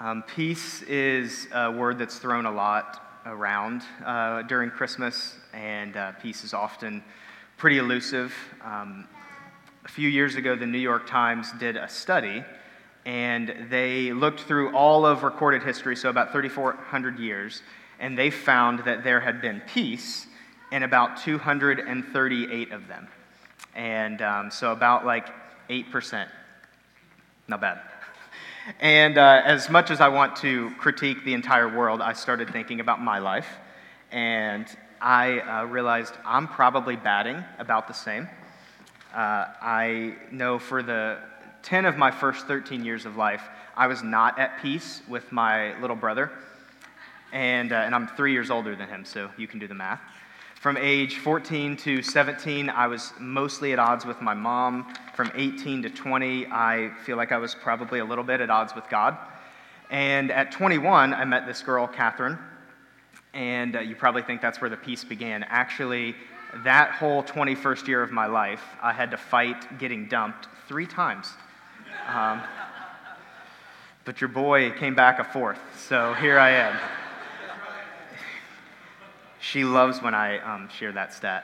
Um, peace is a word that's thrown a lot around uh, during Christmas, and uh, peace is often pretty elusive. Um, a few years ago, the New York Times did a study, and they looked through all of recorded history, so about 3,400 years, and they found that there had been peace in about 238 of them. And um, so about like 8%. Not bad. And uh, as much as I want to critique the entire world, I started thinking about my life. And I uh, realized I'm probably batting about the same. Uh, I know for the 10 of my first 13 years of life, I was not at peace with my little brother. And, uh, and I'm three years older than him, so you can do the math. From age 14 to 17, I was mostly at odds with my mom. From 18 to 20, I feel like I was probably a little bit at odds with God. And at 21, I met this girl, Catherine. And uh, you probably think that's where the peace began. Actually, that whole 21st year of my life, I had to fight getting dumped three times. Um, but your boy came back a fourth, so here I am. She loves when I um, share that stat.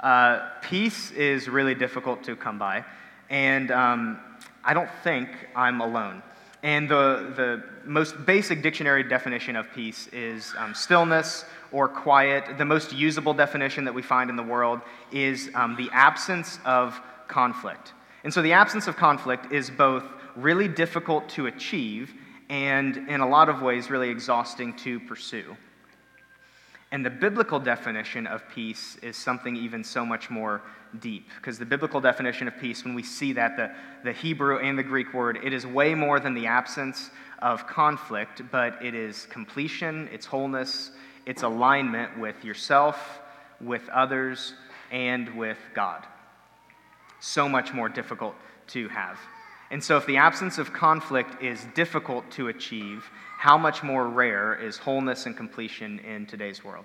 Uh, peace is really difficult to come by, and um, I don't think I'm alone. And the, the most basic dictionary definition of peace is um, stillness or quiet. The most usable definition that we find in the world is um, the absence of conflict. And so the absence of conflict is both really difficult to achieve and, in a lot of ways, really exhausting to pursue. And the biblical definition of peace is something even so much more deep. Because the biblical definition of peace, when we see that, the, the Hebrew and the Greek word, it is way more than the absence of conflict, but it is completion, it's wholeness, it's alignment with yourself, with others, and with God. So much more difficult to have. And so, if the absence of conflict is difficult to achieve, how much more rare is wholeness and completion in today's world?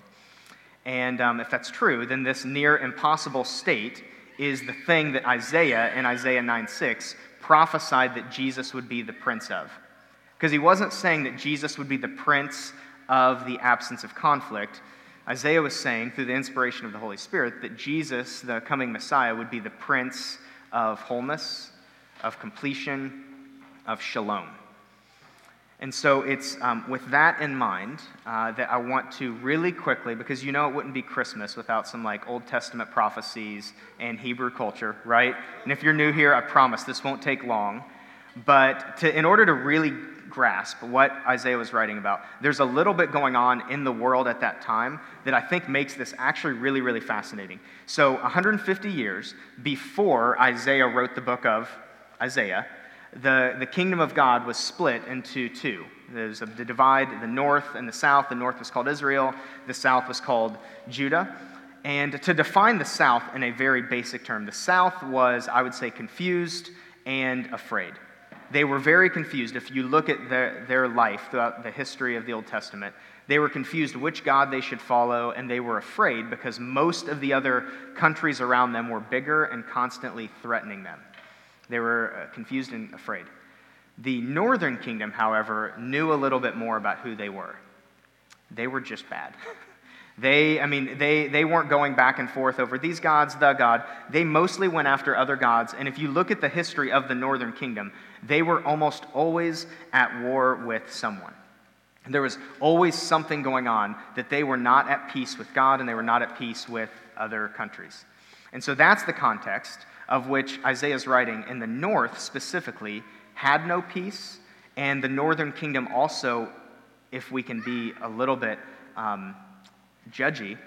And um, if that's true, then this near impossible state is the thing that Isaiah in Isaiah 9 6 prophesied that Jesus would be the prince of. Because he wasn't saying that Jesus would be the prince of the absence of conflict. Isaiah was saying, through the inspiration of the Holy Spirit, that Jesus, the coming Messiah, would be the prince of wholeness, of completion, of shalom. And so it's um, with that in mind uh, that I want to really quickly, because you know it wouldn't be Christmas without some like Old Testament prophecies and Hebrew culture, right? And if you're new here, I promise this won't take long. But to, in order to really grasp what Isaiah was writing about, there's a little bit going on in the world at that time that I think makes this actually really, really fascinating. So, 150 years before Isaiah wrote the book of Isaiah, the, the kingdom of God was split into two. There's a, the divide, the north and the south. The north was called Israel, the south was called Judah. And to define the south in a very basic term, the south was, I would say, confused and afraid. They were very confused. If you look at their, their life throughout the history of the Old Testament, they were confused which God they should follow, and they were afraid because most of the other countries around them were bigger and constantly threatening them. They were uh, confused and afraid. The northern kingdom, however, knew a little bit more about who they were. They were just bad. They, I mean, they, they weren't going back and forth over these gods, the God. They mostly went after other gods. And if you look at the history of the northern kingdom, they were almost always at war with someone. There was always something going on that they were not at peace with God and they were not at peace with other countries. And so that's the context of which Isaiah's writing in the north specifically had no peace, and the northern kingdom also, if we can be a little bit um, judgy,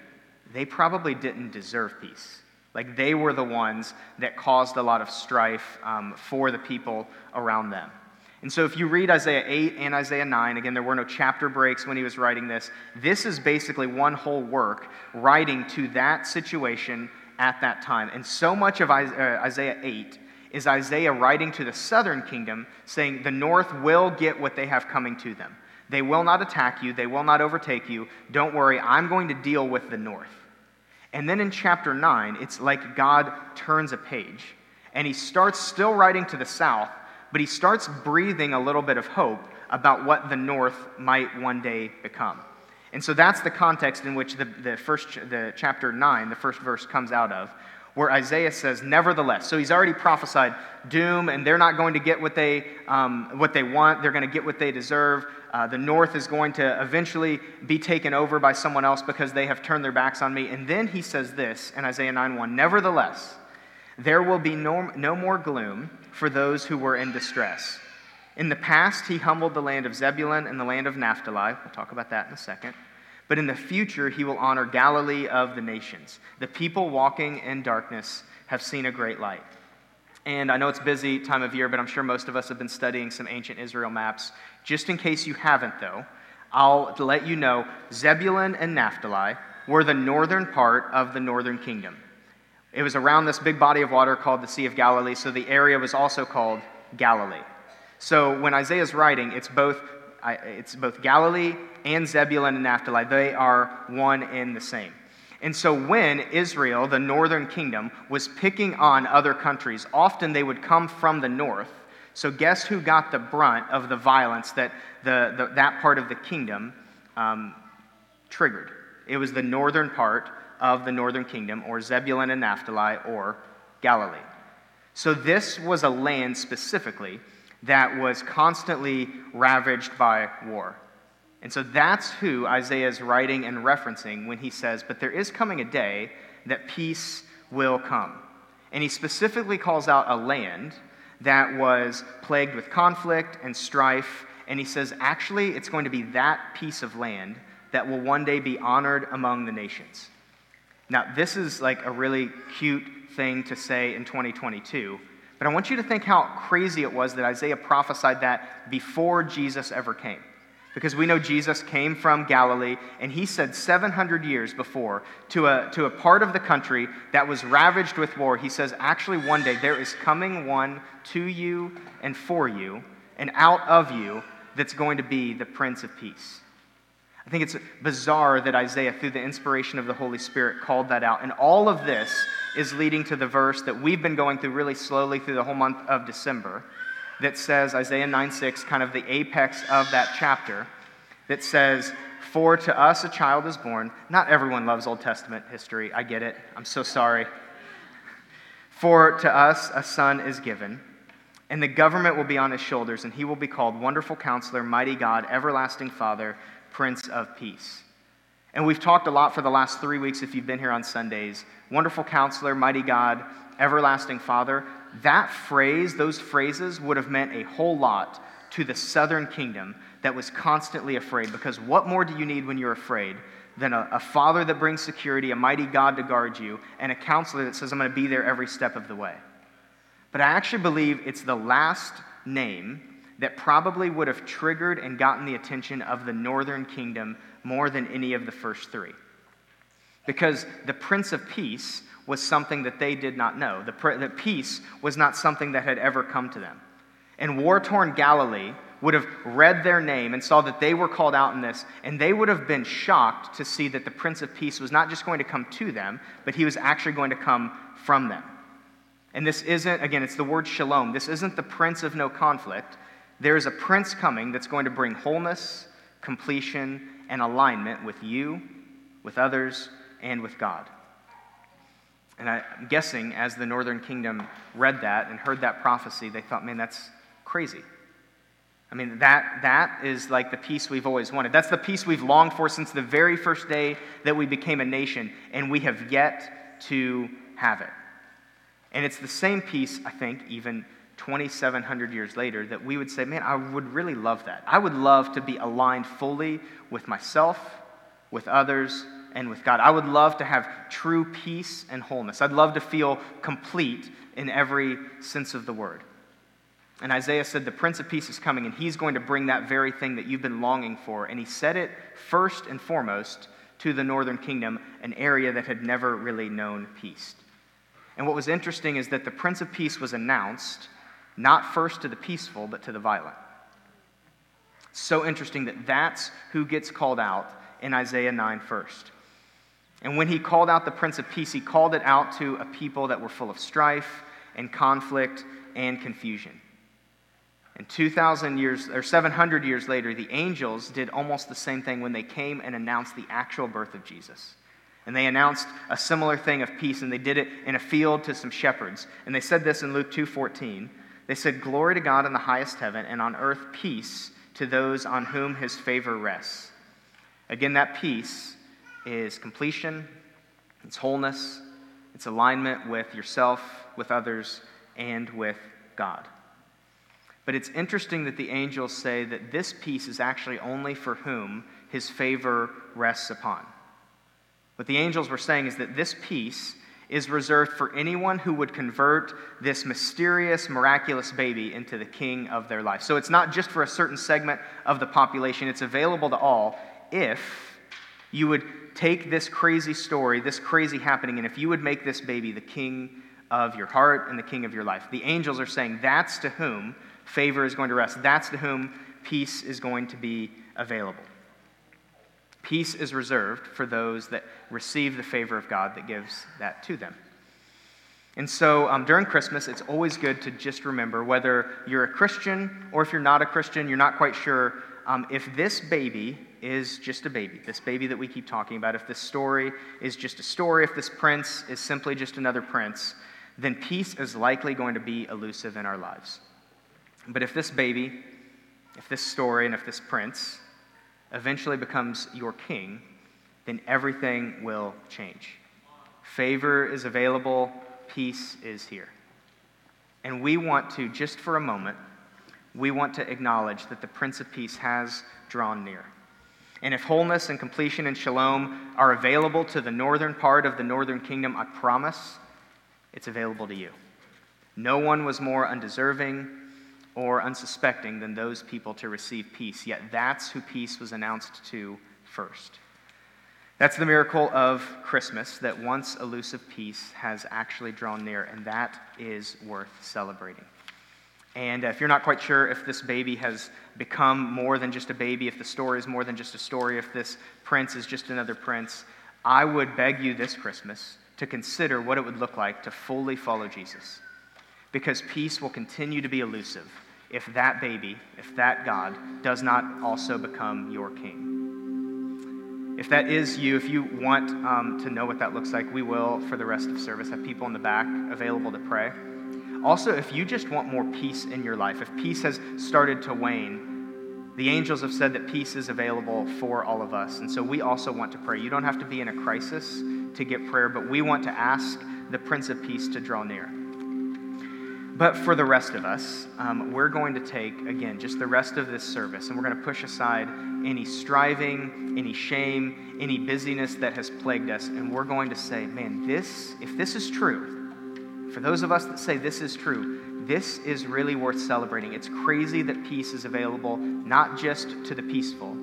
they probably didn't deserve peace. Like they were the ones that caused a lot of strife um, for the people around them. And so, if you read Isaiah 8 and Isaiah 9, again, there were no chapter breaks when he was writing this. This is basically one whole work writing to that situation at that time. And so much of uh, Isaiah 8 is Isaiah writing to the southern kingdom, saying, The north will get what they have coming to them. They will not attack you, they will not overtake you. Don't worry, I'm going to deal with the north. And then in chapter 9, it's like God turns a page and he starts still writing to the south, but he starts breathing a little bit of hope about what the north might one day become. And so that's the context in which the, the first the chapter 9, the first verse comes out of, where Isaiah says, Nevertheless. So he's already prophesied doom, and they're not going to get what they, um, what they want. They're going to get what they deserve. Uh, the north is going to eventually be taken over by someone else because they have turned their backs on me. And then he says this in Isaiah 9 1 Nevertheless, there will be no, no more gloom for those who were in distress. In the past, he humbled the land of Zebulun and the land of Naphtali. We'll talk about that in a second. But in the future, he will honor Galilee of the nations. The people walking in darkness have seen a great light. And I know it's busy time of year, but I'm sure most of us have been studying some ancient Israel maps. Just in case you haven't, though, I'll let you know Zebulun and Naphtali were the northern part of the northern kingdom. It was around this big body of water called the Sea of Galilee, so the area was also called Galilee. So when Isaiah's writing, it's both it's both Galilee and Zebulun and Naphtali. They are one and the same. And so when Israel, the northern kingdom, was picking on other countries, often they would come from the north. So guess who got the brunt of the violence that the, the that part of the kingdom um, triggered? It was the northern part of the northern kingdom, or Zebulun and Naphtali, or Galilee. So this was a land specifically that was constantly ravaged by war. And so that's who Isaiah is writing and referencing when he says, But there is coming a day that peace will come. And he specifically calls out a land that was plagued with conflict and strife. And he says, actually, it's going to be that piece of land that will one day be honored among the nations. Now, this is like a really cute thing to say in 2022 but I want you to think how crazy it was that Isaiah prophesied that before Jesus ever came. Because we know Jesus came from Galilee, and he said 700 years before to a, to a part of the country that was ravaged with war, he says, Actually, one day there is coming one to you and for you, and out of you that's going to be the Prince of Peace. I think it's bizarre that Isaiah, through the inspiration of the Holy Spirit, called that out. And all of this is leading to the verse that we've been going through really slowly through the whole month of December that says, Isaiah 9 6, kind of the apex of that chapter, that says, For to us a child is born. Not everyone loves Old Testament history. I get it. I'm so sorry. For to us a son is given, and the government will be on his shoulders, and he will be called Wonderful Counselor, Mighty God, Everlasting Father, Prince of Peace. And we've talked a lot for the last three weeks, if you've been here on Sundays. Wonderful counselor, mighty God, everlasting Father. That phrase, those phrases, would have meant a whole lot to the southern kingdom that was constantly afraid. Because what more do you need when you're afraid than a, a father that brings security, a mighty God to guard you, and a counselor that says, I'm going to be there every step of the way? But I actually believe it's the last name that probably would have triggered and gotten the attention of the northern kingdom more than any of the first three. Because the Prince of Peace was something that they did not know. The, the peace was not something that had ever come to them. And war torn Galilee would have read their name and saw that they were called out in this, and they would have been shocked to see that the Prince of Peace was not just going to come to them, but he was actually going to come from them. And this isn't, again, it's the word shalom. This isn't the Prince of no conflict. There is a Prince coming that's going to bring wholeness, completion, and alignment with you, with others, and with God. And I'm guessing as the northern kingdom read that and heard that prophecy, they thought, man, that's crazy. I mean, that, that is like the peace we've always wanted. That's the peace we've longed for since the very first day that we became a nation, and we have yet to have it. And it's the same peace, I think, even 2,700 years later, that we would say, man, I would really love that. I would love to be aligned fully with myself, with others, and with God. I would love to have true peace and wholeness. I'd love to feel complete in every sense of the word. And Isaiah said, The Prince of Peace is coming, and he's going to bring that very thing that you've been longing for. And he said it first and foremost to the northern kingdom, an area that had never really known peace. And what was interesting is that the Prince of Peace was announced not first to the peaceful, but to the violent. So interesting that that's who gets called out in Isaiah 9 first. And when he called out the Prince of Peace, he called it out to a people that were full of strife and conflict and confusion. And 2,000 years, or 700 years later, the angels did almost the same thing when they came and announced the actual birth of Jesus. And they announced a similar thing of peace, and they did it in a field to some shepherds. And they said this in Luke 2:14. They said, "Glory to God in the highest heaven, and on earth peace to those on whom his favor rests." Again, that peace is completion, it's wholeness, it's alignment with yourself, with others, and with God. But it's interesting that the angels say that this peace is actually only for whom his favor rests upon. What the angels were saying is that this peace is reserved for anyone who would convert this mysterious, miraculous baby into the king of their life. So it's not just for a certain segment of the population, it's available to all if you would take this crazy story, this crazy happening, and if you would make this baby the king of your heart and the king of your life. The angels are saying that's to whom favor is going to rest. That's to whom peace is going to be available. Peace is reserved for those that receive the favor of God that gives that to them. And so um, during Christmas, it's always good to just remember whether you're a Christian or if you're not a Christian, you're not quite sure um, if this baby is just a baby, this baby that we keep talking about, if this story is just a story, if this prince is simply just another prince, then peace is likely going to be elusive in our lives. But if this baby, if this story, and if this prince eventually becomes your king, then everything will change. Favor is available, peace is here. And we want to, just for a moment, we want to acknowledge that the Prince of Peace has drawn near. And if wholeness and completion and shalom are available to the northern part of the northern kingdom, I promise it's available to you. No one was more undeserving or unsuspecting than those people to receive peace, yet that's who peace was announced to first. That's the miracle of Christmas, that once elusive peace has actually drawn near, and that is worth celebrating. And uh, if you're not quite sure if this baby has become more than just a baby, if the story is more than just a story, if this prince is just another prince, I would beg you this Christmas to consider what it would look like to fully follow Jesus. Because peace will continue to be elusive if that baby, if that God, does not also become your king. If that is you, if you want um, to know what that looks like, we will, for the rest of service, have people in the back available to pray. Also, if you just want more peace in your life, if peace has started to wane, the angels have said that peace is available for all of us. And so we also want to pray. You don't have to be in a crisis to get prayer, but we want to ask the Prince of Peace to draw near. But for the rest of us, um, we're going to take, again, just the rest of this service, and we're going to push aside any striving, any shame, any busyness that has plagued us, and we're going to say, man, this, if this is true, for those of us that say this is true, this is really worth celebrating. It's crazy that peace is available not just to the peaceful,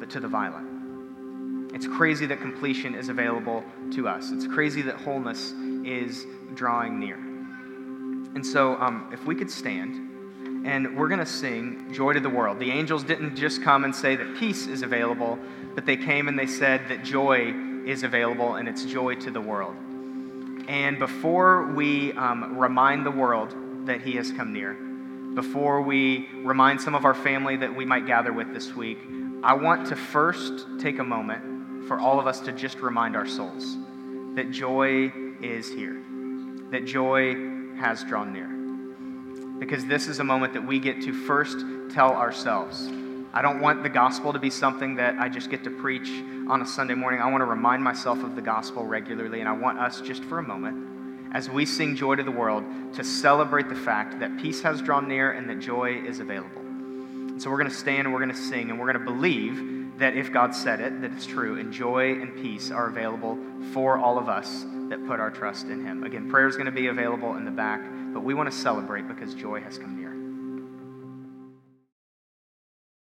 but to the violent. It's crazy that completion is available to us. It's crazy that wholeness is drawing near. And so, um, if we could stand, and we're going to sing Joy to the World. The angels didn't just come and say that peace is available, but they came and they said that joy is available, and it's joy to the world. And before we um, remind the world that He has come near, before we remind some of our family that we might gather with this week, I want to first take a moment for all of us to just remind our souls that joy is here, that joy has drawn near. Because this is a moment that we get to first tell ourselves. I don't want the gospel to be something that I just get to preach on a Sunday morning. I want to remind myself of the gospel regularly, and I want us just for a moment, as we sing Joy to the World, to celebrate the fact that peace has drawn near and that joy is available. And so we're going to stand and we're going to sing and we're going to believe that if God said it, that it's true, and joy and peace are available for all of us that put our trust in Him. Again, prayer is going to be available in the back, but we want to celebrate because joy has come near.